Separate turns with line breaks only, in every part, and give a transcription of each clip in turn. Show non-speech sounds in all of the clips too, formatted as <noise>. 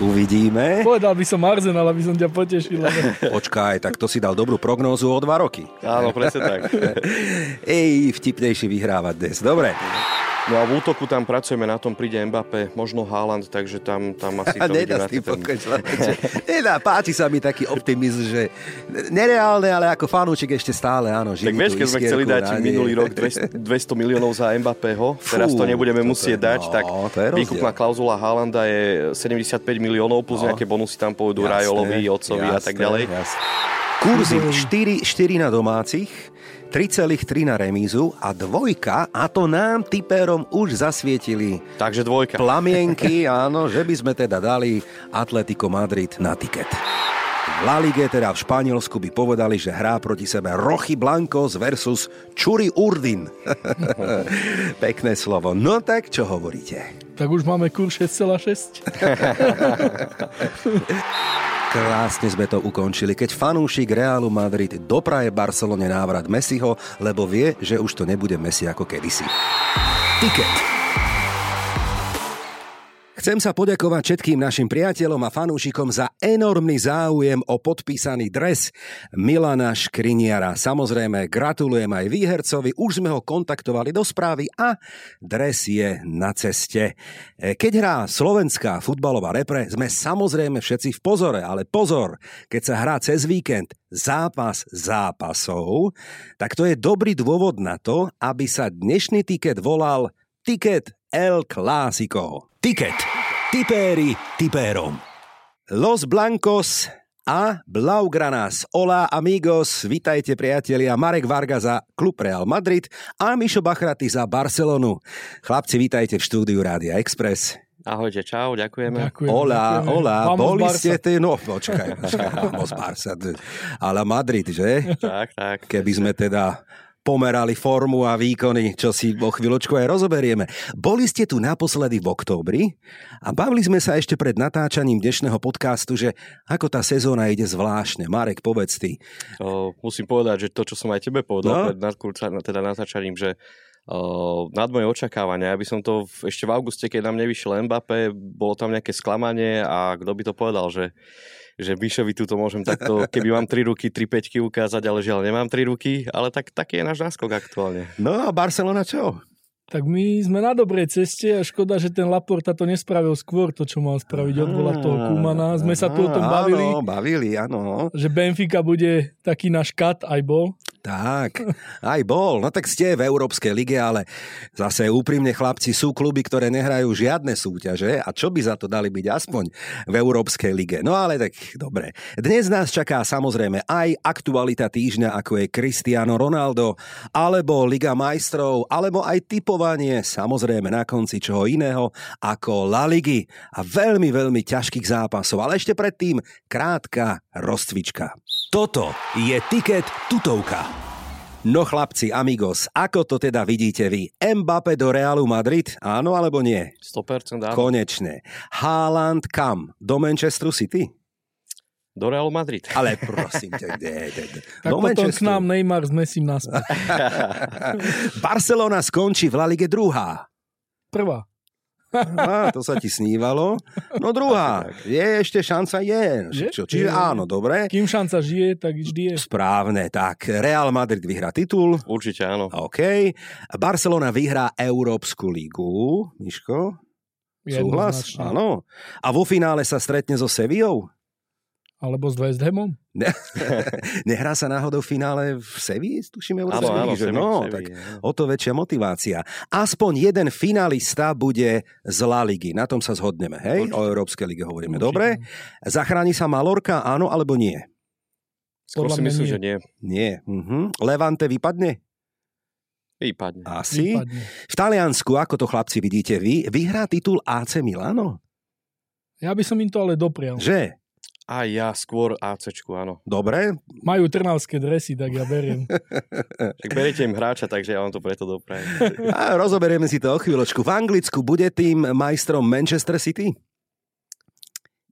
Uvidíme.
Povedal by som Arsenal, aby som ťa potešil. Ale... <laughs>
Počkaj, tak to si dal dobrú prognózu o dva roky.
Áno, presne tak. <laughs>
Ej, vtipnejší vyhrávať dnes. Dobre.
No a v útoku tam pracujeme, na tom príde Mbappé, možno Haaland, takže tam, tam asi to
Nedá s tým
ten...
Nedá, páči sa mi taký optimizm, že nereálne, ale ako fanúčik ešte stále, áno.
Tak vieš, keď sme chceli dať
nádej.
minulý rok 200, 200 miliónov za Mbappého, teraz to nebudeme musieť
je-
dať,
no,
tak výkupná klauzula Haalanda je 75 miliónov, plus
No.
nejaké bonusy tam pôjdu
Jasné,
Rajolovi, Otcovi a tak
jasné,
ďalej.
jasné. Kurzy 4, 4 na domácich, 3,3 na remízu a dvojka, a to nám typérom už zasvietili
Takže dvojka.
plamienky, <laughs> áno, že by sme teda dali Atletico Madrid na tiket. V La Ligue, teda v Španielsku, by povedali, že hrá proti sebe Rochy Blancos versus Čuri Urdin. <laughs> Pekné slovo. No tak, čo hovoríte?
Tak už máme kurz <laughs> 6,6.
Krásne sme to ukončili, keď fanúšik Realu Madrid dopraje Barcelone návrat Messiho, lebo vie, že už to nebude Messi ako kedysi. Tiket. Chcem sa poďakovať všetkým našim priateľom a fanúšikom za enormný záujem o podpísaný dres Milana Škriniara. Samozrejme, gratulujem aj výhercovi, už sme ho kontaktovali do správy a dres je na ceste. E, Keď hrá slovenská futbalová repre, sme samozrejme všetci v pozore, ale pozor, keď sa hrá cez víkend zápas zápasov, tak to je dobrý dôvod na to, aby sa dnešný tiket volal Tiket El Clásico. Tiket. Tipéri tipérom. Los Blancos a Blaugranas. Hola amigos, vitajte priatelia. Marek Varga za klub Real Madrid a Mišo Bachraty za Barcelonu. Chlapci, vitajte v štúdiu Rádia Express.
Ahojte, čau, ďakujeme.
Ďakujem.
Hola,
ďakujeme.
hola,
Vamos
boli
Barca.
ste ty, no počkaj, počkaj, vamos Barca, ale Madrid, že?
Tak, tak.
Keby sme teda pomerali formu a výkony, čo si o chvíľočku aj rozoberieme. Boli ste tu naposledy v októbri a bavili sme sa ešte pred natáčaním dnešného podcastu, že ako tá sezóna ide zvláštne. Marek, povedz ty.
O, musím povedať, že to, čo som aj tebe
No.
povedal pred nadkurca, teda natáčaním, že nad moje očakávania, aby som to v, ešte v auguste, keď nám nevyšiel Mbappé, bolo tam nejaké sklamanie a kto by to povedal, že že Mišovi túto môžem takto, <laughs> keby mám tri ruky, tri peťky ukázať, ale žiaľ nemám tri ruky, ale tak, taký je náš náskok aktuálne.
No a Barcelona čo?
Tak my sme na dobrej ceste a škoda, že ten Laporta to nespravil skôr, to, čo mal spraviť, odvolať toho Kumana. Sme sa tu o tom
Áno,
bavili,
bavili, áno.
že Benfica bude taký náš kat, aj bol.
Tak, aj bol. No tak ste v Európskej lige, ale zase úprimne chlapci sú kluby, ktoré nehrajú žiadne súťaže a čo by za to dali byť aspoň v Európskej lige. No ale tak dobre. Dnes nás čaká samozrejme aj aktualita týždňa, ako je Cristiano Ronaldo, alebo Liga majstrov, alebo aj typovanie, samozrejme na konci čoho iného ako La Ligy a veľmi, veľmi ťažkých zápasov. Ale ešte predtým krátka rozcvička. Toto je tiket tutovka. No chlapci, amigos, ako to teda vidíte vy? Mbappé do Realu Madrid? Áno alebo nie?
100% áno.
Konečne. Haaland kam? Do Manchesteru City?
Do Realu Madrid.
Ale <laughs> prosím ťa, kde?
Tak potom k nám Neymar s Messim naspäť. <laughs> <laughs>
Barcelona skončí v La Lige druhá.
Prvá.
Á, to sa ti snívalo. No druhá. Je ešte šanca? Je.
Je?
Čo, čiže
Je.
áno, dobre.
Kým šanca žije, tak vždy je.
Správne, tak. Real Madrid vyhrá titul.
Určite áno.
OK. Barcelona vyhrá Európsku ligu. Miško? Súhlas? Áno. A vo finále sa stretne so Sevillou?
Alebo s West Hamom.
Ne, <laughs> nehrá sa náhodou v finále v Sevii, tuším
Áno,
Európskej
áno? Sevilla,
No,
Sevilla,
tak
áno.
o to väčšia motivácia. Aspoň jeden finalista bude z La Ligy. Na tom sa zhodneme, hej? O Európskej lige hovoríme.
Určite.
Dobre? Zachráni sa Malorka, áno alebo nie?
Skôr si myslím,
nie.
že nie.
Nie. Mhm. Levante vypadne?
Výpadne.
Asi.
Vypadne.
V Taliansku, ako to chlapci vidíte vy, vyhrá titul AC Milano?
Ja by som im to ale doprial.
Že?
A ja skôr ACčku, áno.
Dobre,
Majú trnavské dresy, tak ja beriem. <laughs>
Tak beriete im hráča, takže ja vám to preto doprajem.
a rozoberieme si to o chvíľočku. V Anglicku bude tým majstrom Manchester City?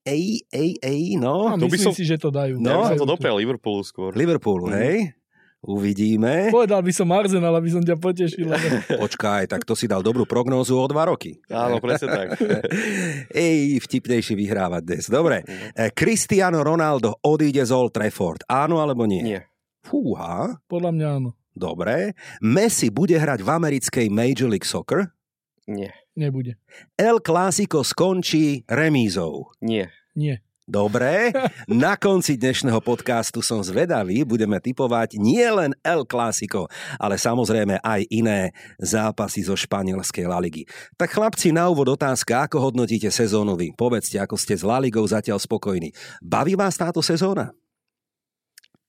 Ej, ej, ej, no.
A
to by
myslím
som-
si, že to dajú.
No,
ja by som to doprial Liverpoolu skôr.
Liverpoolu, hej? Uvidíme.
Povedal by som Arsenal, aby som ťa potešil. <laughs>
Počkaj, tak to si dal dobrú prognózu o dva roky.
Áno, presne tak. <laughs>
Ej, vtipnejšie vyhrávať dnes. Dobre. E, Cristiano Ronaldo odíde z Old Trafford. Áno alebo nie?
Nie.
Fúha.
Podľa mňa áno.
Dobre. Messi bude hrať v americkej Major League Soccer.
Nie.
Nebude.
El Clásico skončí remízou.
Nie.
Nie.
Dobre, na konci dnešného podcastu som zvedavý, budeme typovať nie len El Clásico, ale samozrejme aj iné zápasy zo španielskej La Ligy. Tak chlapci, na úvod otázka, ako hodnotíte sezónu vy? Povedzte, ako ste s La Ligou zatiaľ spokojní. Baví vás táto sezóna?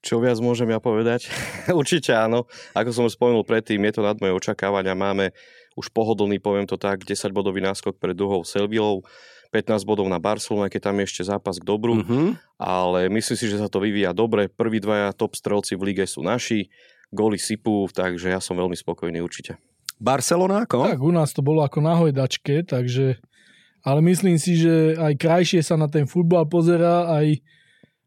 Čo viac môžem ja povedať? <laughs> Určite áno. Ako som spomenul predtým, je to nad moje očakávania. Máme už pohodlný, poviem to tak, 10 bodový náskok pred druhou Selvilou, 15 bodov na Barcelona, keď tam je ešte zápas k dobru.
Uh-huh.
ale myslím si, že sa to vyvíja dobre. Prví dvaja top strelci v lige sú naši, góly sypú, takže ja som veľmi spokojný určite.
Barcelona ako?
Tak u nás to bolo ako na hojdačke, takže... Ale myslím si, že aj krajšie sa na ten futbal pozerá, aj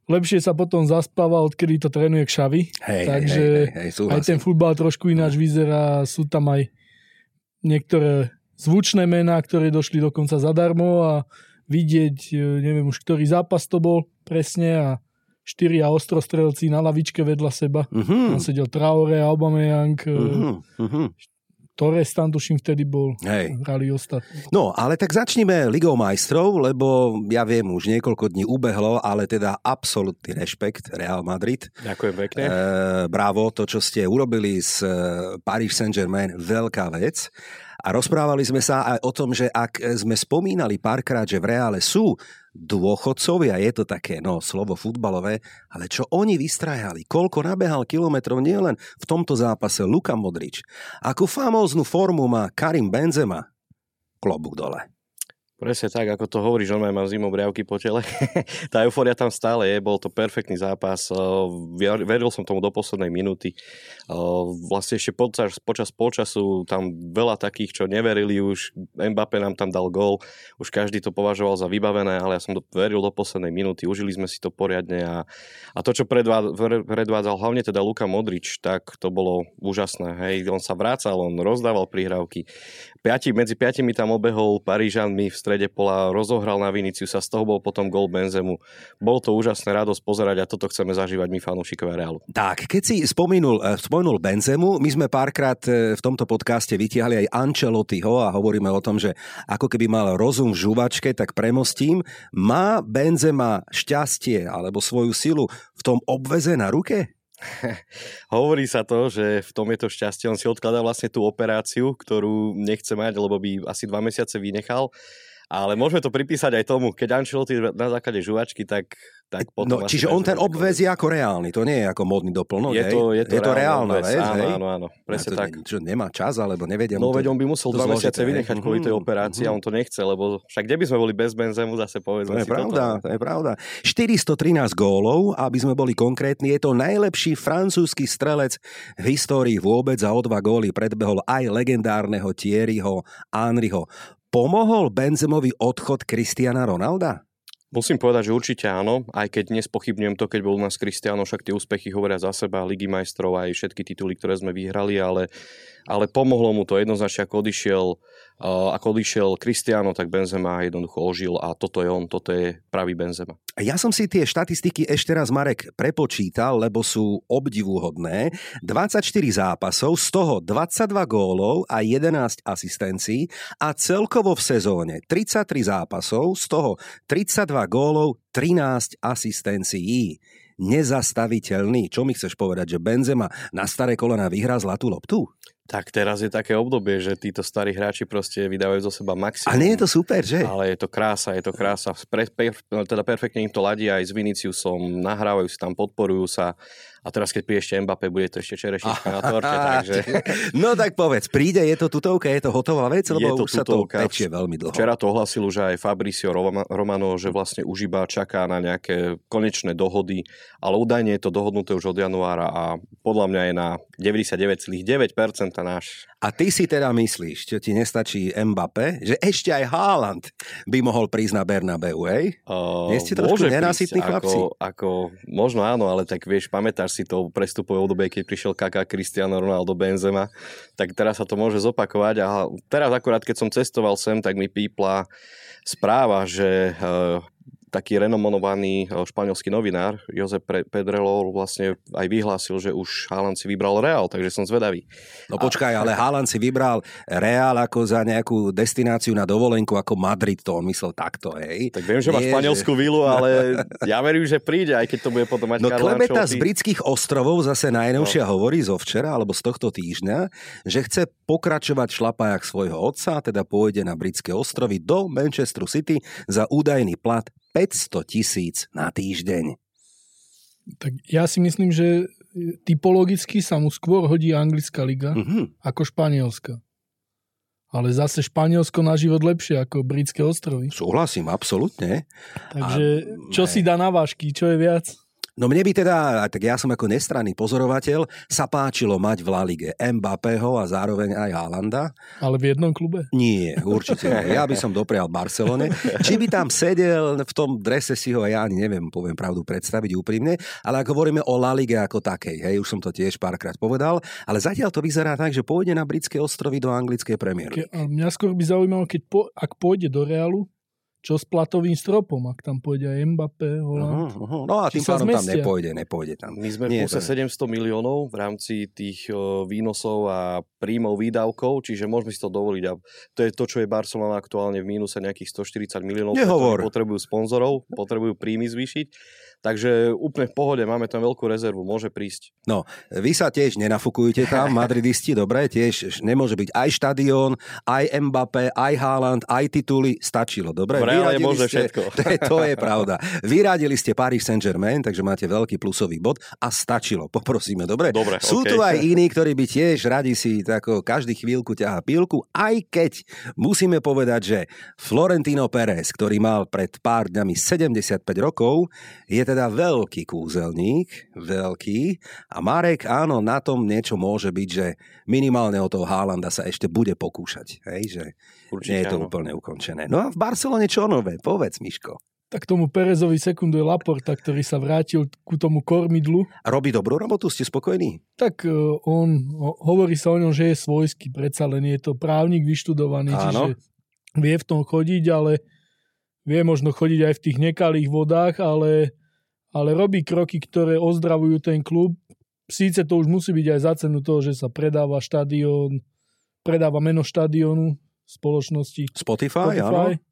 lepšie sa potom zaspáva, odkedy to trénuje Kšavi.
Hej,
takže
hej, hej, hej,
aj ten futbal trošku ináč vyzerá. Sú tam aj niektoré zvučné mená, ktoré došli dokonca zadarmo a vidieť, e, neviem už ktorý zápas to bol presne a štyria ostrostrelci na lavičke vedľa seba.
Uh-huh.
Tam sedel Traore, Aubameyang, uh-huh.
Uh-huh.
Torres tam tuším vtedy bol.
Hej.
Hrali ostatní.
No, ale tak začnime Ligou majstrov, lebo ja viem, už niekoľko dní ubehlo, ale teda absolútny rešpekt Real Madrid.
Ďakujem pekne.
E, bravo, to, čo ste urobili s e, Paris Saint-Germain, veľká vec. A rozprávali sme sa aj o tom, že ak sme spomínali párkrát, že v Reále sú dôchodcovia, je to také, no, slovo futbalové, ale čo oni vystrajali, koľko nabehal kilometrov nielen v tomto zápase Luka Modrič, akú famóznu formu má Karim Benzema, klobúk dole.
Presne tak, ako to hovoríš, on mám zimom briavky po tele. <laughs> tá euforia tam stále je, bol to perfektný zápas. Ver- Veril som tomu do poslednej minúty. Vlastne ešte počas, počas polčasu tam veľa takých, čo neverili už. Mbappé nám tam dal gól. Už každý to považoval za vybavené, ale ja som veril do poslednej minúty. Užili sme si to poriadne a, a to, čo predvádzal hlavne teda Luka Modrič, tak to bolo úžasné. Hej. On sa vracal, on rozdával prihrávky. Piati, medzi piatimi tam obehol Parížanmi v strede pola, rozohral na Viniciusa, z toho bol potom gol Benzemu. Bol to úžasné radosť pozerať a toto chceme zažívať my fanúšikovia Realu.
Tak, keď si spomenul, eh, spomenul Benzemu, my sme párkrát eh, v tomto podcaste vytiahli aj Ancelottiho a hovoríme o tom, že ako keby mal rozum v žuvačke, tak premostím. Má Benzema šťastie alebo svoju silu v tom obveze na ruke? <laughs>
Hovorí sa to, že v tom je to šťastie. On si odkladá vlastne tú operáciu, ktorú nechce mať, lebo by asi dva mesiace vynechal. Ale môžeme to pripísať aj tomu, keď Ancelotti na základe žuvačky, tak, tak potom...
No, čiže
ten
on ten obväz je ako reálny, to nie je ako módny doplnok,
je to, je to,
je to reálna
vec. áno,
hej?
áno, áno, presne
A to
tak.
Čo, nemá čas, alebo nevedia
No veď on by musel dva mesiace vynechať kvôli tej
Mhm,
operácii a
mhm.
on to nechce, lebo však kde by sme boli bez Benzemu, zase povedzme
To je
si
pravda,
toto.
to je pravda. 413 gólov, aby sme boli konkrétni, je to najlepší francúzsky strelec v histórii vôbec a o dva góly predbehol aj legendárneho Thierryho Henryho. Pomohol Benzemovi odchod Cristiana Ronalda?
Musím povedať, že určite áno, aj keď nespochybňujem to, keď bol u nás Cristiano, však tie úspechy hovoria za seba, Ligy majstrov aj všetky tituly, ktoré sme vyhrali, ale, ale pomohlo mu to jednoznačne, ako odišiel, ako odišiel Cristiano, tak Benzema jednoducho ožil a toto je on, toto je pravý Benzema.
Ja som si tie štatistiky ešte raz, Marek, prepočítal, lebo sú obdivuhodné. 24 zápasov, z toho 22 gólov a 11 asistencií a celkovo v sezóne 33 zápasov, z toho 32 gólov, 13 asistencií. Nezastaviteľný. Čo mi chceš povedať, že Benzema na staré kolena vyhrá zlatú loptu?
Tak teraz je také obdobie, že títo starí hráči proste vydávajú zo seba maximum.
A nie je to super, že?
Ale je to krása, je to krása. Pre, per, teda perfektne im to ladí aj s Viniciusom, nahrávajú si tam, podporujú sa. A teraz, keď príde ešte Mbappé, bude to ešte čerešnička <laughs> na torte, takže... <laughs>
No tak povedz, príde, je to tutovka, je to hotová vec, lebo
je to
už sa to tečie veľmi dlho.
Včera to ohlasil už aj Fabricio Romano, že vlastne už iba čaká na nejaké konečné dohody, ale údajne je to dohodnuté už od januára a podľa mňa je na 99,9% náš.
A ty si teda myslíš, že ti nestačí Mbappé, že ešte aj Haaland by mohol prísť na Bernabeu, hej?
Uh,
Nie ste trošku nenasytní chlapci?
Ako, ako, možno áno, ale tak vieš, pamätáš si to prestupové obdobie, keď prišiel Kaka, Cristiano Ronaldo, Benzema, tak teraz sa to môže zopakovať a teraz akurát, keď som cestoval sem, tak mi pípla správa, že uh, taký renomonovaný eh, španielský novinár, Jozef Pedrelo, vlastne aj vyhlásil, že už Haaland si vybral Real, takže som zvedavý.
No počkaj, ale Haaland si vybral Real ako za nejakú destináciu na dovolenku ako Madrid, to on myslel takto, hej.
Tak viem, že má španielskú že... vilu, ale <laughs> ja verím, že príde, aj keď to bude potom mať
No Klebeta z britských ostrovov zase najnovšia no. hovorí zo včera alebo z tohto týždňa, že chce pokračovať v šlapajach svojho otca, teda pôjde na britské ostrovy do Manchesteru City za údajný plat 500 tisíc na týždeň.
Tak ja si myslím, že typologicky sa mu skôr hodí anglická liga
mm-hmm.
ako španielska. Ale zase Španielsko na život lepšie ako britské ostrovy.
Súhlasím, absolútne.
Takže A, čo ne. si dá na vážky, čo je viac?
No mne by teda, tak ja som ako nestranný pozorovateľ, sa páčilo mať v La Lige Mbappého a zároveň aj Haalanda.
Ale v jednom klube?
Nie, určite nie. Ja by som doprial Barcelone. Či by tam sedel v tom drese si ho, ja ani neviem, poviem pravdu, predstaviť úprimne, ale ako hovoríme o La Lige ako takej, hej, už som to tiež párkrát povedal, ale zatiaľ to vyzerá tak, že pôjde na britské ostrovy do anglickej premiéry.
A mňa skôr by zaujímalo, keď po, ak pôjde do Realu, čo s platovým stropom, ak tam pôjde aj Mbappé, Holland. Uh-huh,
uh-huh. No a tým pádom tam nepôjde, nepôjde tam.
My sme v kuse 700 miliónov v rámci tých uh, výnosov a príjmov výdavkov, čiže môžeme si to dovoliť. A to je to, čo je Barcelona aktuálne v mínuse nejakých 140 miliónov.
Nehovor.
Potrebujú sponzorov, potrebujú príjmy zvýšiť. Takže úplne v pohode, máme tam veľkú rezervu, môže prísť.
No, vy sa tiež nenafukujte tam, <laughs> madridisti, dobre, tiež nemôže byť aj štadión, aj Mbappé, aj Haaland, aj tituly, stačilo, dobre?
V reále môže ste, všetko. <laughs>
To je, to je pravda. Vyradili ste Paris Saint-Germain, takže máte veľký plusový bod a stačilo, poprosíme, dobre?
Dobre,
Sú
okay.
tu aj iní, ktorí by tiež radi si tako každý chvíľku ťahá pílku, aj keď musíme povedať, že Florentino Pérez, ktorý mal pred pár dňami 75 rokov, je teda veľký kúzelník, veľký. A Marek, áno, na tom niečo môže byť, že minimálne o toho Haalanda sa ešte bude pokúšať. Hej, že Určite, nie je to áno. úplne ukončené. No a v Barcelone čo nové? Povedz, Miško.
Tak tomu Perezovi sekunduje Laporta, ktorý sa vrátil ku tomu kormidlu.
A robí dobrú robotu, ste spokojní?
Tak uh, on, hovorí sa o ňom, že je svojský, predsa len je to právnik vyštudovaný, Áno. čiže vie v tom chodiť, ale vie možno chodiť aj v tých nekalých vodách, ale ale robí kroky, ktoré ozdravujú ten klub. Síce to už musí byť aj za cenu toho, že sa predáva štadión, predáva meno štadiónu spoločnosti
Spotify, Spotify. áno.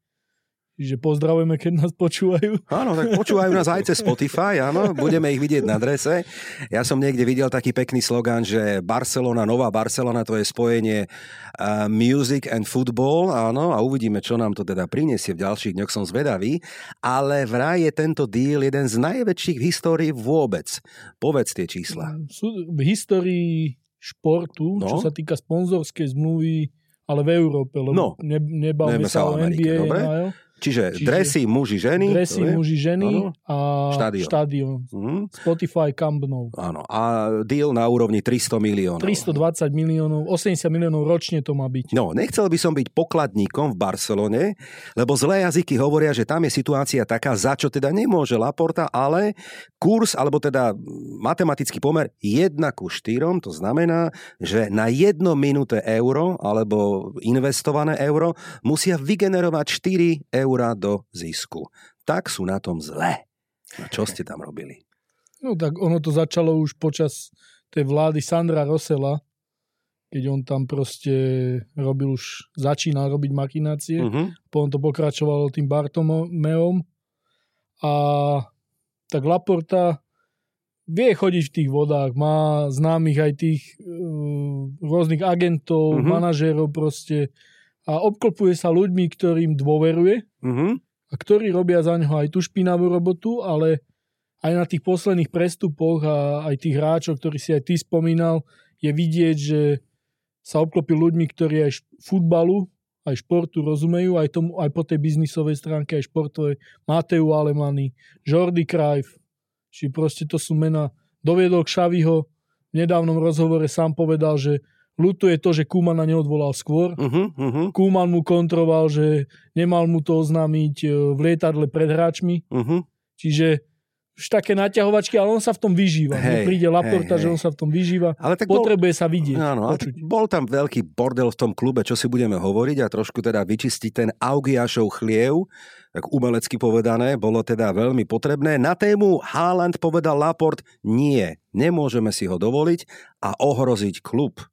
Čiže pozdravujeme, keď nás počúvajú.
Áno, tak počúvajú nás aj cez Spotify, áno, budeme ich vidieť na drese. Ja som niekde videl taký pekný slogan, že Barcelona, nová Barcelona, to je spojenie uh, music and football, áno, a uvidíme, čo nám to teda prinesie v ďalších dňoch, som zvedavý. Ale vraj je tento deal jeden z najväčších v histórii vôbec. Povedz tie čísla.
V histórii športu, no? čo sa týka sponzorskej zmluvy, ale v Európe, lebo no, ne, nebavme sa o NBA, dobre?
Čiže, Čiže dresy muži ženy.
Dresy muži ženy a štadión. štadión. Mm. Spotify Camp Nou.
Áno. A deal na úrovni 300 miliónov.
320 miliónov, 80 miliónov ročne to má byť.
No, nechcel by som byť pokladníkom v Barcelone, lebo zlé jazyky hovoria, že tam je situácia taká, za čo teda nemôže Laporta, ale kurz, alebo teda matematický pomer 1 ku 4, to znamená, že na 1 minúte euro alebo investované euro musia vygenerovať 4 eur eura do zisku. Tak sú na tom zle. A čo ste tam robili?
No tak ono to začalo už počas tej vlády Sandra Rosela, keď on tam proste robil už, začínal robiť makinácie, uh-huh. potom to pokračovalo tým Bartomeom a tak Laporta vie chodiť v tých vodách, má známych aj tých uh, rôznych agentov, uh-huh. manažérov proste a obklopuje sa ľuďmi, ktorým dôveruje
Mhm.
a ktorí robia za neho aj tú špinavú robotu, ale aj na tých posledných prestupoch a aj tých hráčov, ktorí si aj ty spomínal, je vidieť, že sa obklopil ľuďmi, ktorí aj futbalu, aj športu rozumejú, aj, tomu, aj po tej biznisovej stránke, aj športovej. Mateu Alemany, Jordi Cruyff, či proste to sú mena. Doviedol Xaviho v nedávnom rozhovore sám povedal, že ľutuje to, že Kumana neodvolal skôr.
Mhm. Mhm.
Kuman mu kontroval, že nemal mu to oznámiť e, v lietadle pred hráčmi.
Mhm.
Čiže už také naťahovačky, ale on sa v tom vyžíva.
Hej,
príde Laporta,
hej,
že on sa v tom vyžíva.
Ale tak bol,
Potrebuje sa vidieť.
Áno, ale tak bol tam veľký bordel v tom klube, čo si budeme hovoriť a trošku teda vyčistiť ten Augiašov chliev, tak umelecky povedané, bolo teda veľmi potrebné. Na tému Haaland povedal Laport, nie, nemôžeme si ho dovoliť a ohroziť klub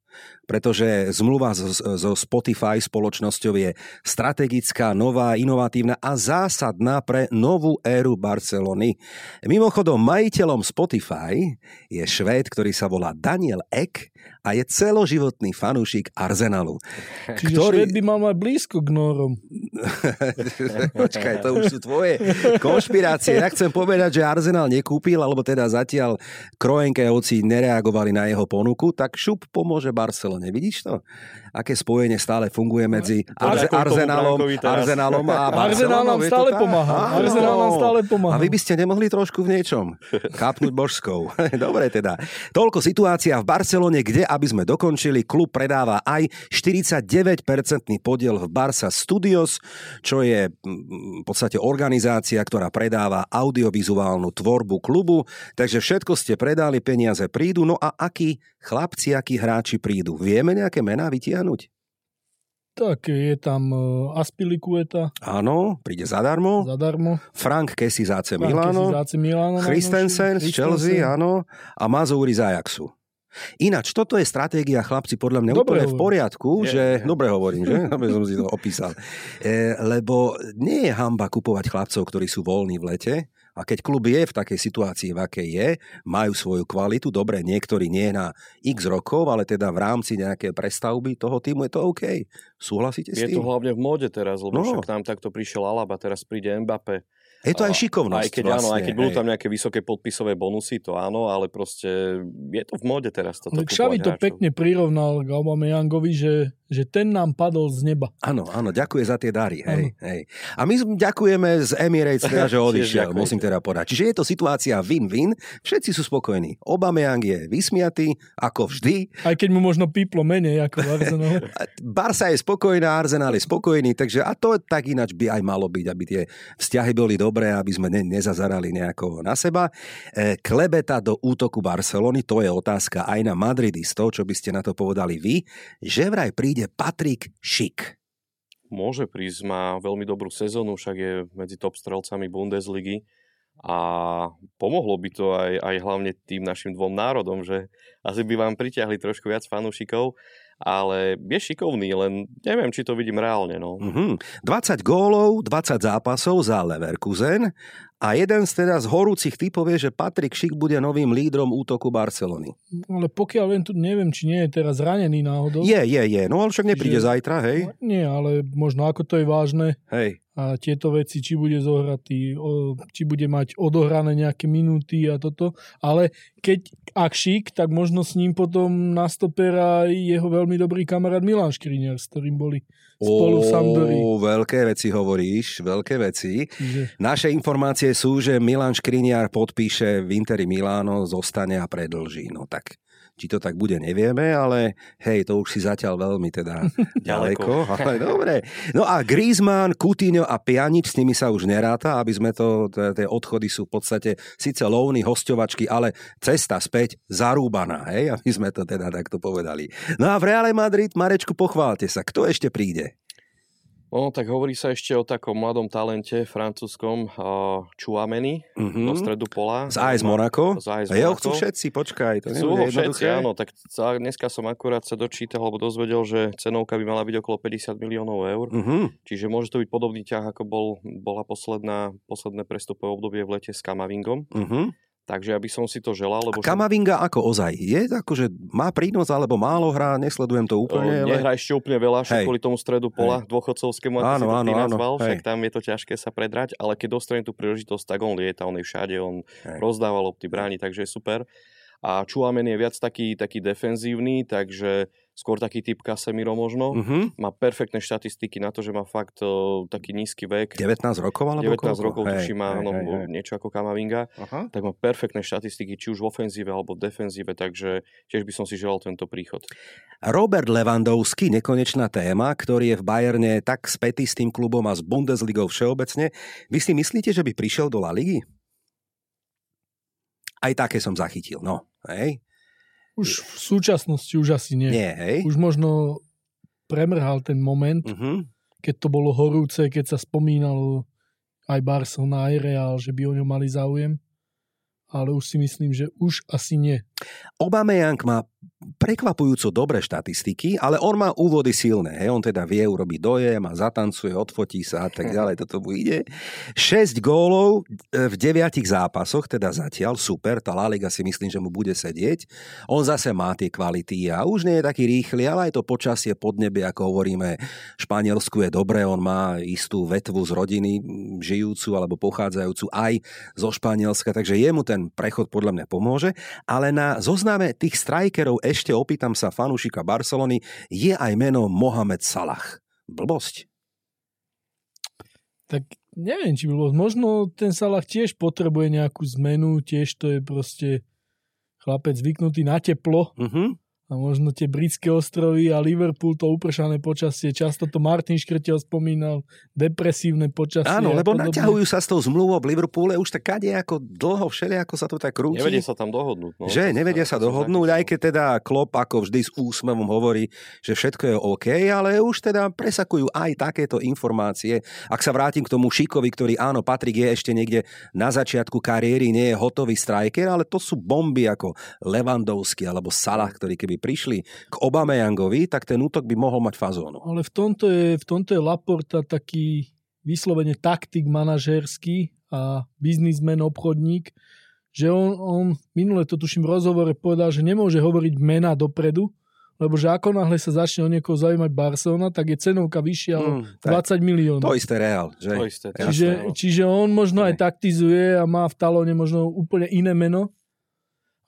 pretože zmluva so, Spotify spoločnosťou je strategická, nová, inovatívna a zásadná pre novú éru Barcelony. Mimochodom, majiteľom Spotify je Švéd, ktorý sa volá Daniel Ek a je celoživotný fanúšik Arsenalu.
Čiže ktorý... Šved by mal mať blízko k Norom. <laughs>
Počkaj, to už sú tvoje konšpirácie. Ja chcem povedať, že Arsenal nekúpil, alebo teda zatiaľ Kroenkejovci nereagovali na jeho ponuku, tak šup pomôže Barcelone. Vidíš to? Aké spojenie stále funguje medzi Arze- Arsenalom, Arsenalom a Barcelonou?
Arsenal nám stále pomáha. Arsenal nám stále pomáha.
A vy by ste nemohli trošku v niečom kápnuť božskou. <laughs> Dobre teda. Toľko situácia v Barcelone, kde, aby sme dokončili, klub predáva aj 49-percentný podiel v Barca Studios, čo je v podstate organizácia, ktorá predáva audiovizuálnu tvorbu klubu. Takže všetko ste predali, peniaze prídu. No a akí chlapci, akí hráči prídu? Vieme nejaké mená vytiahnuť?
Tak je tam uh, Aspilicueta.
Áno, príde zadarmo.
Zadarmo.
Frank Kessi z AC Milano. Christensen z Chelsea, áno. A Mazouri z Ajaxu. Ináč, toto je stratégia, chlapci, podľa mňa
Dobre
úplne v
hovorím.
poriadku,
Je,
že...
je.
Dobre hovorím, že? <laughs> Aby som si to opísal. E, lebo nie je hamba kupovať chlapcov, ktorí sú voľní v lete, a keď klub je v takej situácii, v akej je, majú svoju kvalitu, dobre, niektorí nie na x rokov, ale teda v rámci nejakej prestavby toho týmu je to OK. Súhlasíte s
Je
tým?
to hlavne v móde teraz, lebo
No.
no. však nám takto prišiel Alaba, teraz príde Mbappé.
Je to aj šikovnosť
Aj keď
vlastne,
áno, aj keď budú
hej.
tam nejaké vysoké podpisové bonusy, to áno, ale proste je to v móde teraz toto
Tak Xavi to
hráčov.
pekne prirovnal k Aubameyangovi, že, že ten nám padol z neba.
Áno, áno, ďakuje za tie dary. Hej, hej. A my ďakujeme z Emirates, teda, že <laughs> odišiel, musím teda podať. Čiže je to situácia win-win, všetci sú spokojní. Aubameyang je vysmiatý, ako vždy.
Aj keď mu možno píplo menej ako v Arsenale. <laughs>
A Barca je spokojná, Arsenal je spokojný, takže a to tak ináč by aj malo byť, aby tie vzťahy boli dobré, aby sme ne, nezazarali nejako na seba. E, klebeta do útoku Barcelony, to je otázka aj na Madridistov, čo by ste na to povedali vy, že vraj príde Patrik Šik.
Môže prísť, má veľmi dobrú sezónu, však je medzi top strelcami Bundesligy a pomohlo by to aj, aj hlavne tým našim dvom národom, že asi by vám pritiahli trošku viac fanúšikov, ale je šikovný, len neviem, či to vidím reálne. No.
Mhm. 20 gólov, 20 zápasov za Leverkusen a jeden z teda z horúcich typov je, že Patrik Šik bude novým lídrom útoku Barcelony.
Ale pokiaľ viem, tu neviem, či nie je teraz zranený náhodou.
Je, je, je. No ale však nepríde
Že-
zajtra, hej?
Nie, ale možno ako to je vážne
Hej.
a tieto veci, či bude zohratý, či bude mať odohrané nejaké minúty a toto. Ale keď ak šik, tak možno s ním potom nastopera jeho veľmi dobrý kamarát Milan Škriniar, s ktorým boli spolu v.
Ó, veľké veci hovoríš, veľké veci.
Čiže
Naše informácie sú, že Milan Škriniar podpíše v Interi Miláno, zostane a predlží. No tak, či to tak bude, nevieme, ale hej, to už si zatiaľ veľmi teda <laughs> ďaleko. ale dobre. No a Griezmann, Coutinho a Pjanic, s nimi sa už neráta, aby sme to, tie odchody sú v podstate síce lovny, hosťovačky, ale cesta späť zarúbaná, hej, aby sme to teda takto povedali. No a v Reále Madrid, Marečku, pochválte sa, kto ešte príde?
No, tak hovorí sa ešte o takom mladom talente francúzskom uh, Chouameni
Mhm.
do stredu pola.
Z AS Monaco?
Z AS
A jeho
Monaco.
chcú všetci, počkaj. To
Chcú ho všetci, áno. Tak sa- dneska som akurát sa dočítal, alebo dozvedel, že cenovka by mala byť okolo 50 miliónov eur.
Mhm.
Čiže môže to byť podobný ťah, ako bol, bola posledná, posledné prestupové obdobie v lete s Kamavingom.
Mhm.
Takže ja by som si to želal. Lebo
a Kamavinga ako ozaj? Je akože má prínos alebo málo hrá? Nesledujem to úplne.
Uh, nehrá ale... ešte úplne veľa, však kvôli tomu stredu pola hej. dôchodcovskému, ako áno, si to áno, nazval, áno, však tam je to ťažké sa predrať, ale keď dostane tú príležitosť, tak on lieta, on je všade, on hej. rozdáva lopty, bráni, takže je super. A Čuamen je viac taký, taký defenzívny, takže skôr taký typ Casemiro možno. Uh-huh. Má perfektné štatistiky na to, že má fakt uh, taký nízky vek.
19 rokov alebo
19 koľko? rokov, hej, tuším, má hej, no, hej, hej. niečo ako Kamavinga. Uh-huh. Tak má perfektné štatistiky, či už v ofenzíve alebo v defenzíve, takže tiež by som si želal tento príchod.
Robert Lewandowski, nekonečná téma, ktorý je v Bayerne tak spätý s tým klubom a s Bundesligou všeobecne. Vy si myslíte, že by prišiel do La Ligy? Aj také som zachytil, no. Hej?
Už v súčasnosti už asi nie.
Nie, hej?
Už možno premrhal ten moment, uh-huh. keď to bolo horúce, keď sa spomínalo aj Barcelona, aj Real, že by o ňom mali záujem. Ale už si myslím, že už asi nie.
Obameyang má prekvapujúco dobré štatistiky, ale on má úvody silné. Hej. On teda vie urobiť dojem a zatancuje, odfotí sa a tak <laughs> ďalej. Toto mu ide. 6 gólov e, v 9 zápasoch, teda zatiaľ super. Tá La Liga si myslím, že mu bude sedieť. On zase má tie kvality a už nie je taký rýchly, ale aj to počasie podnebie, ako hovoríme, Španielsku je dobré. On má istú vetvu z rodiny žijúcu alebo pochádzajúcu aj zo Španielska, takže jemu ten prechod podľa mňa pomôže. Ale na zozname tých strikerov ešte opýtam sa fanúšika Barcelony, je aj meno Mohamed Salah. Blbosť?
Tak neviem, či blbosť. Možno ten Salah tiež potrebuje nejakú zmenu, tiež to je proste chlapec zvyknutý na teplo. Uh-huh a možno tie britské ostrovy a Liverpool, to upršané počasie, často to Martin Škrtel spomínal, depresívne počasie.
Áno, lebo podobne. naťahujú sa s tou zmluvou v Liverpoole už tak kade ako dlho, všeli ako sa to tak krúti.
Nevedia sa tam dohodnúť. No,
že, nevedia sa dohodnúť, aj keď teda Klopp ako vždy s úsmevom hovorí, že všetko je OK, ale už teda presakujú aj takéto informácie. Ak sa vrátim k tomu Šikovi, ktorý áno, Patrik je ešte niekde na začiatku kariéry, nie je hotový striker, ale to sú bomby ako Levandovský alebo Salah, ktorý keby prišli k Obameyangovi, tak ten útok by mohol mať fazónu.
Ale v tomto je, v tomto je Laporta taký vyslovene taktik manažerský a biznismen, obchodník, že on, on minule to tuším v rozhovore povedal, že nemôže hovoriť mena dopredu, lebo že ako náhle sa začne o niekoho zaujímať Barcelona, tak je cenovka vyššia o mm, 20 miliónov.
To isté Real. Že?
To isté.
Čiže, čiže on možno aj taktizuje a má v talóne možno úplne iné meno,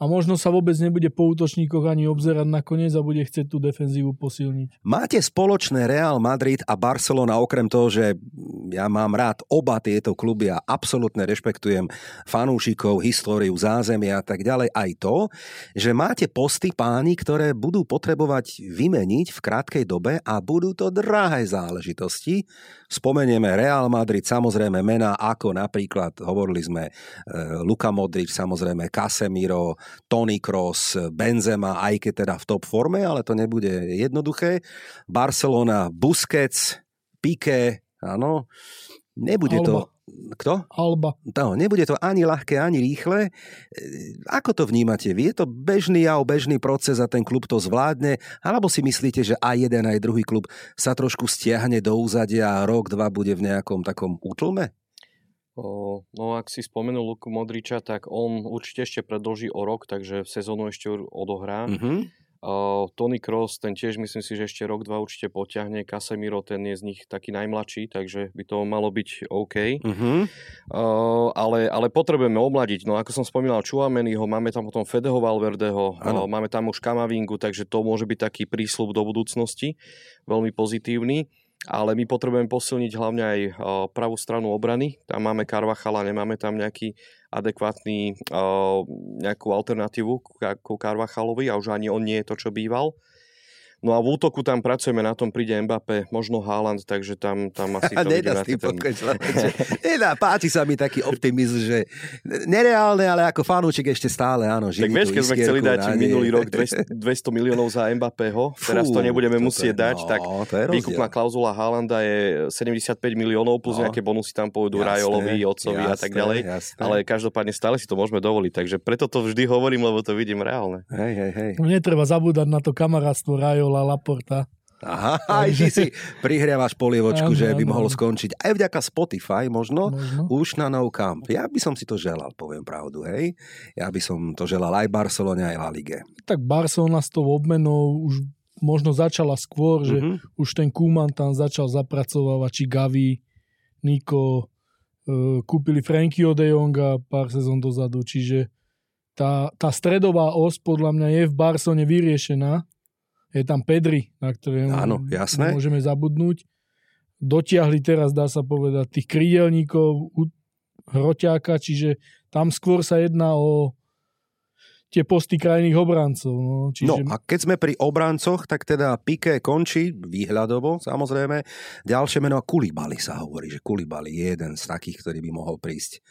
a možno sa vôbec nebude po útočníkoch ani obzerať nakoniec a bude chcieť tú defenzívu posilniť.
Máte spoločné Real Madrid a Barcelona okrem toho, že ja mám rád oba tieto kluby a absolútne rešpektujem fanúšikov, históriu, zázemia a tak ďalej, aj to, že máte posty páni, ktoré budú potrebovať vymeniť v krátkej dobe a budú to drahé záležitosti. Spomenieme Real Madrid, samozrejme mená ako napríklad, hovorili sme e, Luka Modrič, samozrejme Casemiro, Tony Cross, Benzema, aj keď teda v top forme, ale to nebude jednoduché. Barcelona, Busquets, Piqué, áno. Nebude Alba. to... Kto?
Alba.
No, nebude to ani ľahké, ani rýchle. Ako to vnímate? Je to bežný jav, bežný proces a ten klub to zvládne? Alebo si myslíte, že aj jeden, aj druhý klub sa trošku stiahne do úzadia a rok, dva bude v nejakom takom útlme?
No ak si spomenul Luku Modriča, tak on určite ešte predlží o rok, takže sezónu ešte odohrá. Mm-hmm. Uh, Tony Cross, ten tiež myslím si, že ešte rok, dva určite potiahne. Casemiro, ten je z nich taký najmladší, takže by to malo byť OK. Uh-huh. Uh, ale, ale potrebujeme omladiť. No ako som spomínal Čuameniho, máme tam potom Fedeho Valverdeho, uh, máme tam už Kamavingu, takže to môže byť taký prísľub do budúcnosti, veľmi pozitívny ale my potrebujeme posilniť hlavne aj pravú stranu obrany. Tam máme Karvachala, nemáme tam nejaký adekvátny, nejakú alternatívu ku Karvachalovi a už ani on nie je to, čo býval. No a v útoku tam pracujeme, na tom príde Mbappé, možno Haaland, takže tam, tam asi to
Nedá
vidíme.
Ten... <laughs> Nedá, páči sa mi taký optimizm, že nereálne, ale ako fanúčik ešte stále, áno.
Tak vieš, keď sme chceli dať minulý rok <laughs> 200, 200 miliónov za Mbappého, teraz to nebudeme musieť dať, no, tak výkupná klauzula Haalanda je 75 miliónov plus no. nejaké bonusy tam pôjdu jasné, Rajolovi, Otcovi jasné, a tak ďalej. Jasné. Ale každopádne stále si to môžeme dovoliť, takže preto to vždy hovorím, lebo to vidím reálne.
Hej, hej, hej.
Netreba zabúdať na to kamarátstvo Rajol Guardiola, Laporta.
Aha, <laughs> aj ty si prihriavaš polievočku,
Áno,
že by
áno,
mohol skončiť aj vďaka Spotify možno,
Možno.
už na No Camp. Ja by som si to želal, poviem pravdu, hej. Ja by som to želal aj Barcelone, aj La Lige.
Tak Barcelona s tou obmenou už možno začala skôr, že
Mhm.
už ten Kuman tam začal zapracovávať, či Gavi, Niko, e, kúpili Frankyho de Jonga pár sezón dozadu, čiže tá, tá stredová os podľa mňa je v Barcelone vyriešená. Je tam Pedri, na ktoré
Áno, jasné.
môžeme zabudnúť. Dotiahli teraz, dá sa povedať, tých krídelníkov, hroťáka, čiže tam skôr sa jedná o tie posty krajných obrancov. No,
No
čiže
a keď sme pri obrancoch, tak teda Piqué končí, výhľadovo samozrejme. Ďalšie meno a Kulibali sa hovorí, že Kulibali je jeden z takých, ktorý by mohol prísť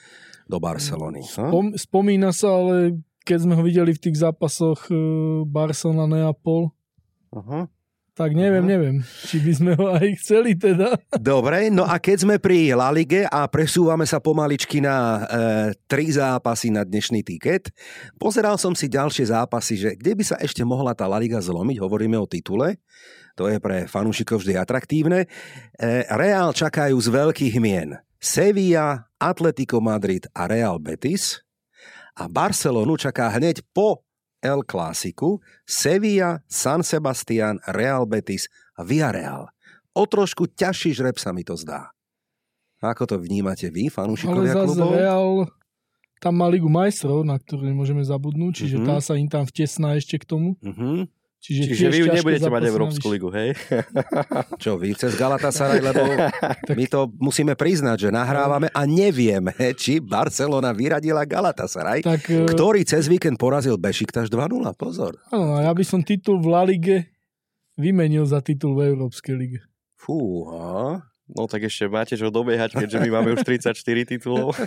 do Barcelony. No?
spom, spomína sa, ale keď sme ho videli v tých zápasoch e,
Aha.
tak neviem, neviem, či by sme ho aj chceli teda.
Dobre, no a keď sme pri La Lige a presúvame sa pomaličky na e, tri zápasy na dnešný tiket, pozeral som si ďalšie zápasy, že kde by sa ešte mohla tá La Liga zlomiť, hovoríme o titule, to je pre fanúšikov vždy atraktívne. E, Real čakajú z veľkých mien Sevilla, Atletico Madrid a Real Betis a Barcelonu čaká hneď po El Clásiku Sevilla, San Sebastian, Real Betis a Villarreal. O trošku ťažší žreb sa mi to zdá. Ako to vnímate vy,
Ale
fanúšikovia klubov?
Real tam má Ligu majstrov, na ktorú nemôžeme zabudnúť, čiže
Mhm.
tá sa im tam vtesná ešte k tomu.
Mhm.
Čiže,
Čiže vy
ťažké
nebudete mať Európsku ligu, hej? <laughs>
Čo, vy cez Galatasaray, lebo <laughs> my to musíme priznať, že nahrávame a nevieme, či Barcelona vyradila Galatasaray,
Tak, e,
ktorý cez víkend porazil Bešiktaš 2-0. Pozor.
áno, ja by som titul v La Lige vymenil za titul v Európskej lige.
Fúha.
No tak ešte máte čo dobiehať, keďže my máme už 34 titulov. <laughs>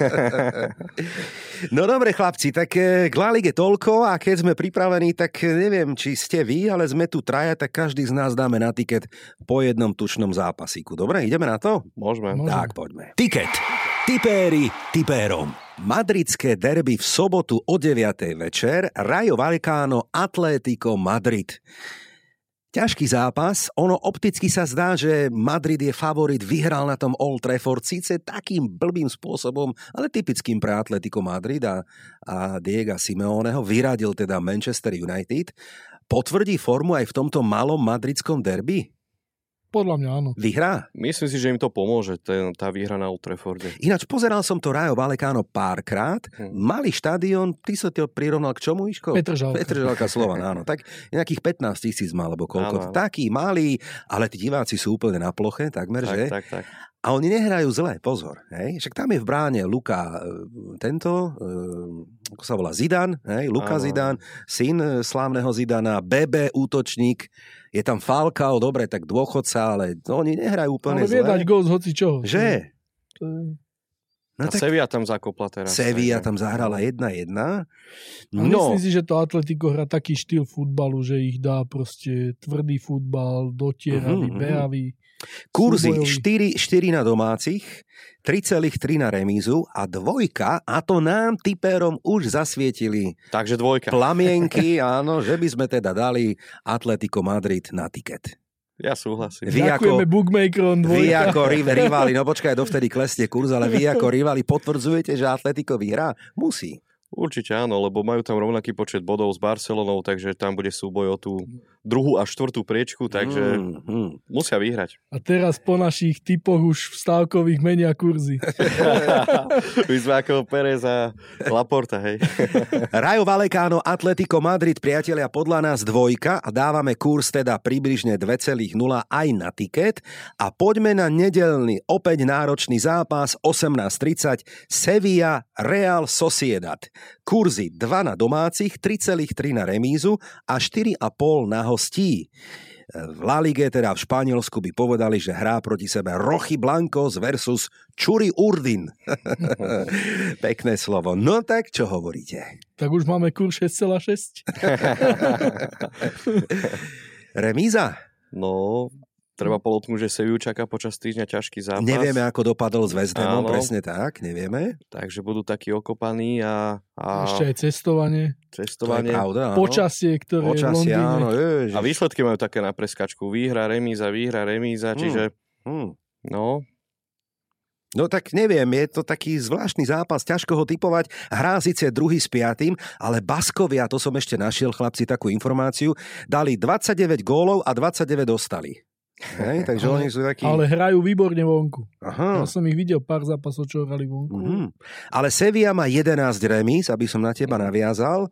No dobre chlapci, tak eh, k La Lige toľko a keď sme pripravení, tak eh, neviem, či ste vy, ale sme tu traja, tak každý z nás dáme na tiket po jednom tučnom zápasíku. Dobre, ideme na to?
Môžeme.
Môžeme.
Tak, poďme.
Tiket. Tipéri tipérom.
Madridské derby v sobotu o 9. večer, Rayo Vallecano, Atlético Madrid. Ťažký zápas, ono opticky sa zdá, že Madrid je favorit, vyhral na tom Old Trafford, síce takým blbým spôsobom, ale typickým pre Atletico Madrid a, a Diego Simeoneho, vyradil teda Manchester United. Potvrdí formu aj v tomto malom madridskom derby?
Podľa mňa áno.
Vyhrá?
Myslím si, že im to pomôže, ten, tá výhra na Old Trafforde.
Ináč pozeral som to Rayo Vallecano párkrát.
Hm.
Malý štadión, ty sa to prirovnal k čomu, Iško?
Petržalka.
Petržalka Slovan, áno. Tak nejakých 15 tisíc má, alebo koľko.
Áno, áno.
Taký malý, ale tí diváci sú úplne na ploche, takmer, že?
Tak, tak, tak.
A oni nehrajú zle, pozor. Hej? Však tam je v bráne Luka, e, tento, e, ako sa volá, Zidan, hej? Luka
Áno.
Zidan, syn e, slávneho Zidana, BB útočník, je tam Falcao, dobre, tak dôchodca, ale oni nehrajú úplne
Ale vie dať
zle.
gol z hoci čoho.
Že?
To je...
No
A Sevilla tam zakopla teraz.
Sevilla tam zahrala 1-1.
A
No,
myslím si, že to Atletico hrá taký štýl futbalu, že ich dá proste tvrdý futbal, dotieravý,
mhm.
behavý.
Kurzy
súbojový.
4, 4 na domácich, 3,3 na remízu a dvojka, a to nám typérom už zasvietili
Takže dvojka.
plamienky, <laughs> áno, že by sme teda dali Atletico Madrid na tiket.
Ja súhlasím.
Vy
Ďakujeme
ako-
bookmakerom
Vy
dvojka.
ako ri- <laughs> rivali, no počkaj, dovtedy klesne kurz, ale vy ako rivali potvrdzujete, že Atletico vyhrá? Musí.
Určite áno, lebo majú tam rovnaký počet bodov s Barcelonou, takže tam bude súboj o tú druhú a štvrtú priečku, takže
Mm, mm.
musia vyhrať.
A teraz po našich typoch už v stávkových menia kurzy. <laughs>
My sme ako Perez a Laporta, hej. <laughs>
Rayo Vallecano, Atletico Madrid, priatelia, podľa nás dvojka a dávame kurz teda približne 2,0 aj na tiket. A poďme na nedelný, opäť náročný zápas 18.30 Sevilla Real Sociedad. Kurzy 2 na domácich, 3,3 na remízu a 4,5 na hostí. V La Lige, teda v Španielsku by povedali, že hrá proti sebe Rochy Blancos versus Čuri Urdin. <laughs> Pekné slovo. No tak, čo hovoríte?
Tak už máme kurz 6,6.
Remíza?
No, treba polotknúť, že Seviu čaká počas týždňa ťažký zápas.
Nevieme, ako dopadol s West Hamom,
Áno.
presne tak, nevieme.
Takže budú takí okopaní a, a
Ešte aj cestovanie,
To je
cestovanie.
pravda, áno.
počasie, ktoré je v
Počasie,
Londýne.
áno, ježiš.
A výsledky majú také na preskačku. Výhra, remíza, výhra, remíza,
Hmm.
čiže
Hm.
no,
No tak neviem, je to taký zvláštny zápas, ťažko ho typovať. Hrá síce druhý s piatým, ale Baskovia, to som ešte našiel, chlapci, takú informáciu, dali 29 gólov a 29 dostali. Hej, takže oni sú takí...
Ale hrajú výborne vonku.
Aha.
Ja som ich videl pár zápasov, čo hrali vonku.
Mhm. Ale Sevilla má 11 remíz, aby som na teba naviazal,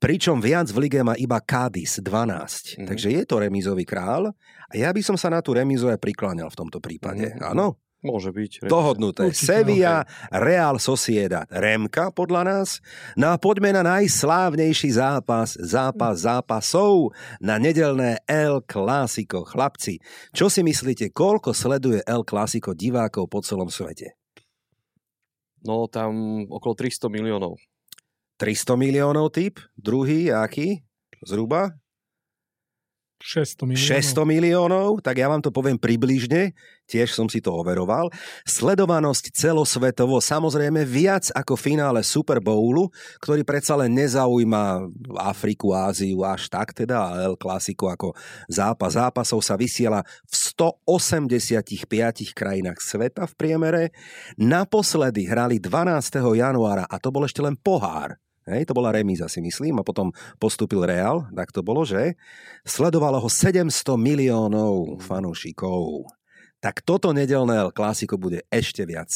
pričom viac v lige má iba Cádiz 12.
Mhm.
Takže je to remízový král a ja by som sa na tú remízu aj prikláňal v tomto prípade.
Mhm.
Áno,
môže byť.
dohodnuté.
Určite,
Sevilla, Real Sociedad, Remka podľa nás. No a poďme na najslávnejší zápas, zápas zápasov na nedelné El Clásico. Chlapci, čo si myslíte, koľko sleduje El Clásico divákov po celom svete?
No tam okolo 300 miliónov.
300 miliónov typ, druhý aký? Zhruba?
600 miliónov.
600 miliónov, tak ja vám to poviem približne, tiež som si to overoval. Sledovanosť celosvetovo, samozrejme viac ako finále Super Bowlu, ktorý predsa len nezaujíma Afriku, Áziu až tak teda, a El Clásico ako zápas zápasov sa vysiela v 185 krajinách sveta v priemere. Naposledy hrali 12. januára a to bol ešte len pohár. Hej, to bola remíza si myslím a potom postúpil Real, tak to bolo, že? Sledovalo ho 700 miliónov fanúšikov. Tak toto nedelné El Clásico bude ešte viac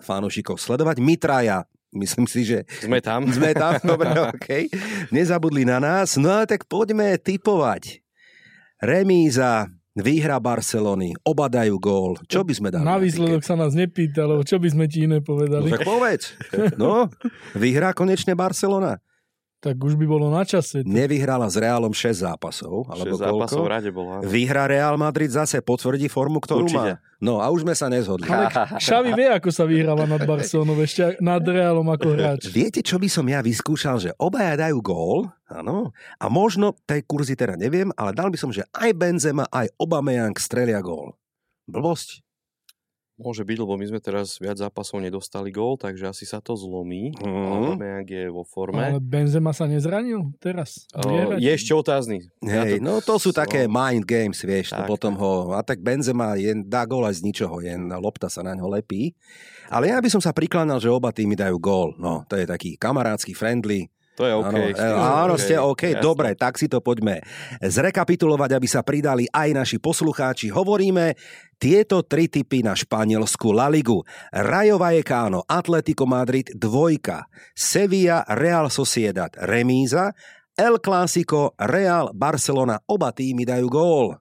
fanúšikov sledovať. My traja, myslím si, že
Sme tam. <laughs>
sme tam, dobre, OK. Nezabudli na nás. No a tak poďme typovať. Remíza, výhra Barcelony, oba dajú gól. Čo by sme dali?
Na výsledok sa nás nepýta, lebo čo by sme ti iné
No
povedali.
tak povedz. No, vyhrá konečne Barcelona.
Tak už by bolo na čase.
Nevyhrala s Reálom 6 zápasov, alebo
6 zápasov
koľko?
rade bolo. áno.
Vyhrá Real Madrid zase, potvrdí formu, ktorú
Určite.
má. No a už sme sa nezhodli.
Ale <laughs> Xavi vie, ako sa vyhráva nad Barcelonou, ešte nad Realom ako <laughs> hráč.
Viete, čo by som ja vyskúšal, že obaja dajú gól, áno, a možno, tej kurzy teda neviem, ale dal by som, že aj Benzema, aj Aubameyang strelia gól. Blbosť.
Môže byť, lebo my sme teraz viac zápasov nedostali gól, takže asi sa to zlomí.
Mhm.
Aubameyang je vo forme.
Ale Benzema sa nezranil teraz.
O, je ešte otázny. Ja
Hej,
to-
no to sú
no.
také mind games, vieš, to
Tak,
potom ho, a tak Benzema jen dá gól aj z ničoho, jen lopta sa na ňo lepí. Ale ja by som sa prikladal, že oba týmy dajú gól. No, to je taký kamarádsky, friendly.
To je OK.
Áno, e, áno
OK,
ste OK,
jasné.
dobre, tak si to poďme zrekapitulovať, aby sa pridali aj naši poslucháči. Hovoríme tieto tri typy na španielsku La Ligu. Rayo Vallecano, Atletico Madrid, dvojka. Sevilla, Real Sociedad, remíza. El Clásico, Real, Barcelona, oba týmy dajú gól.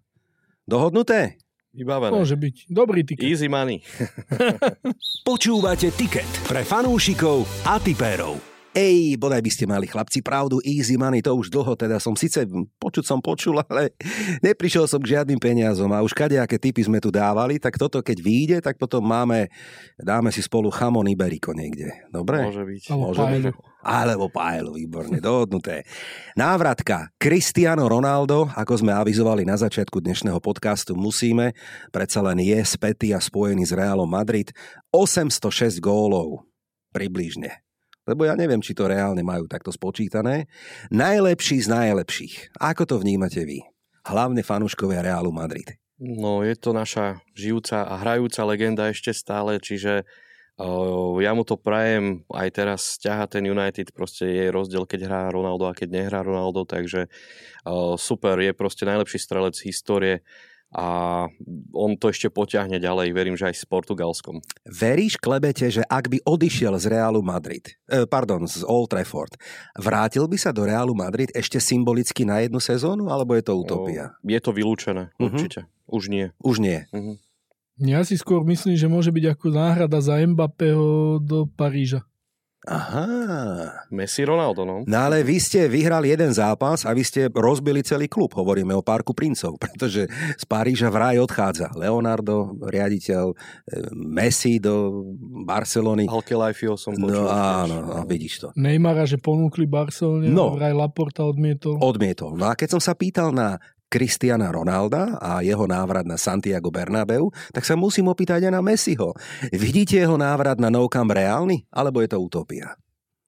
Dohodnuté?
Vybavené.
Môže byť. Dobrý tiket.
Easy money. <laughs> <laughs>
Počúvate Tiket pre fanúšikov a tipérov.
Ej, bodaj by ste mali chlapci pravdu, easy money, to už dlho teda som síce počuť som počul, ale neprišiel som k žiadnym peniazom a už kadejaké typy sme tu dávali, tak toto keď vyjde, tak potom máme, dáme si spolu chamon Iberico niekde. Dobre?
Môže byť.
Alebo
Môže byť.
paelu.
Alebo paelu, výborne, dohodnuté. Návratka. Cristiano Ronaldo, ako sme avizovali na začiatku dnešného podcastu, musíme, predsa len je spätý a spojený s Realom Madrid, 806 gólov. Približne. Lebo ja neviem, či to reálne majú takto spočítané. Najlepší z najlepších. Ako to vnímate vy? Hlavne fanúškovia Realu Madrid.
No, je to naša žijúca a hrajúca legenda ešte stále, čiže ja mu to prajem, aj teraz ťaha ten United, proste je rozdiel, keď hrá Ronaldo a keď nehrá Ronaldo, takže super, je proste najlepší strelec histórie a on to ešte potiahne ďalej, verím, že aj s Portugalskom.
Veríš, klebete, že ak by odišiel z Realu Madrid, eh, pardon, z Old Trafford, vrátil by sa do Realu Madrid ešte symbolicky na jednu sezónu, alebo je to utopia?
Je to vylúčené,
Mhm.
určite. Už nie.
Už nie.
Mhm.
Ja si skôr myslím, že môže byť ako náhrada za Mbappého do Paríža.
Aha.
Messi Ronaldo, no.
No ale vy ste vyhrali jeden zápas a vy ste rozbili celý klub. Hovoríme o Parku princov, <laughs> pretože z Paríža vraj odchádza Leonardo, riaditeľ, eh, Messi do Barcelony.
Halke Lifeo som počul.
No áno, no, vidíš to.
Neymara, že ponúkli Barcelone,
No.
no. vraj Laporta odmietol.
Odmietol. No a keď som sa pýtal na Cristiana Ronalda a jeho návrat na Santiago Bernabeu, tak sa musím opýtať aj na Messiho. Vidíte jeho návrat na Nou Camp reálny, alebo je to utopia?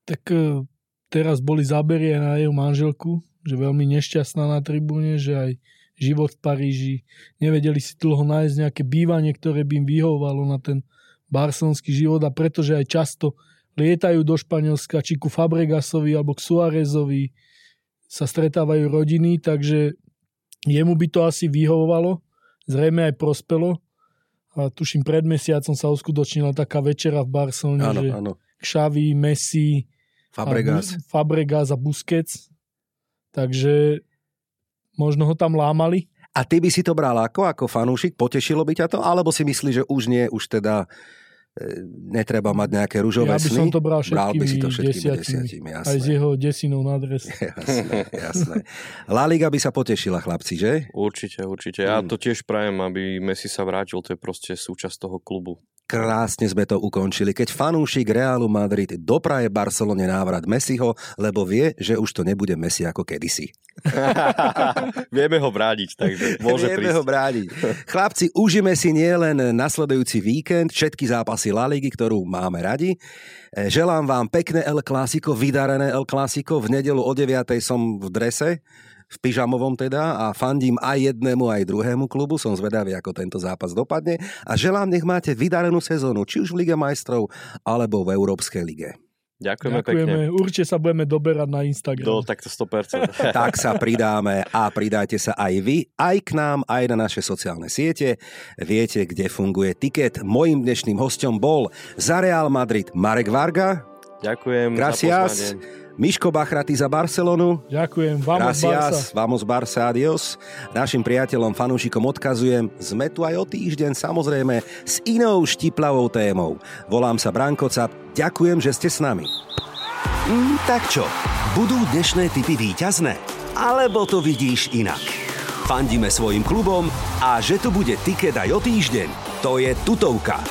Tak e, teraz boli zábery aj na jeho manželku, že veľmi nešťastná na tribúne, že aj život v Paríži, nevedeli si dlho nájsť nejaké bývanie, ktoré by im vyhovovalo na ten barcelonský život a pretože aj často lietajú do Španielska, či ku Fabregasovi alebo k Suárezovi sa stretávajú rodiny, takže Jemu by to asi vyhovovalo, zrejme aj prospelo. A tuším, pred mesiacom sa uskutočnila taká večera v Barcelone,
áno,
že
áno.
Xavi, Messi,
Fabregas.
A Fabregas a Busquets. Takže možno ho tam lámali.
A ty by si to bral ako, ako fanúšik? Potešilo by ťa to? Alebo si myslíš, že už nie, už teda netreba mať nejaké rúžové
ja by
sny.
som to bral
bral by si to všetkými
desiatimi,
desiatimi jasné.
Aj s jeho desinou na adres. <laughs>
jasné, jasné. La Liga by sa potešila, chlapci, že?
Určite, určite. Ja mm. to tiež prajem, aby Messi sa vrátil, to je proste súčasť toho klubu.
Krásne sme to ukončili, keď fanúšik Realu Madrid dopraje Barcelone návrat Messiho, lebo vie, že už to nebude Messi ako kedysi. <laughs>
Vieme ho brádiť, takže môže
Vieme
prísť.
ho brádiť. Chlapci, užíme si nielen nasledujúci víkend, všetky zápasy La Ligy, ktorú máme radi. E, želám vám pekné El Clásico, vydarené El Clásico. V nedelu o 9. som v drese v pyžamovom teda a fandím aj jednému, aj druhému klubu. Som zvedavý, ako tento zápas dopadne a želám, nech máte vydarenú sezónu, či už v Lige majstrov, alebo v Európskej lige.
Ďakujeme,
Ďakujeme.
pekne.
Určite sa budeme doberať na Instagram.
Do takto 100%. <laughs> <laughs>
tak sa pridáme a pridajte sa aj vy, aj k nám, aj na naše sociálne siete. Viete, kde funguje tiket. Mojím dnešným hostom bol za Real Madrid Marek Varga.
Ďakujem
Gracias.
za pozvanie.
Miško Bachraty za Barcelonu.
Ďakujem. Vamos
Gracias,
Barca.
vamos Barça, adios. Našim priateľom, fanúšikom odkazujem, sme tu aj o týždeň, samozrejme, s inou štiplavou témou. Volám sa Branko Cap, ďakujem, že ste s nami.
Mm, tak čo, budú dnešné typy víťazné? Alebo to vidíš inak? Fandíme svojim klubom a že tu bude tiket aj o týždeň, to je tutovka.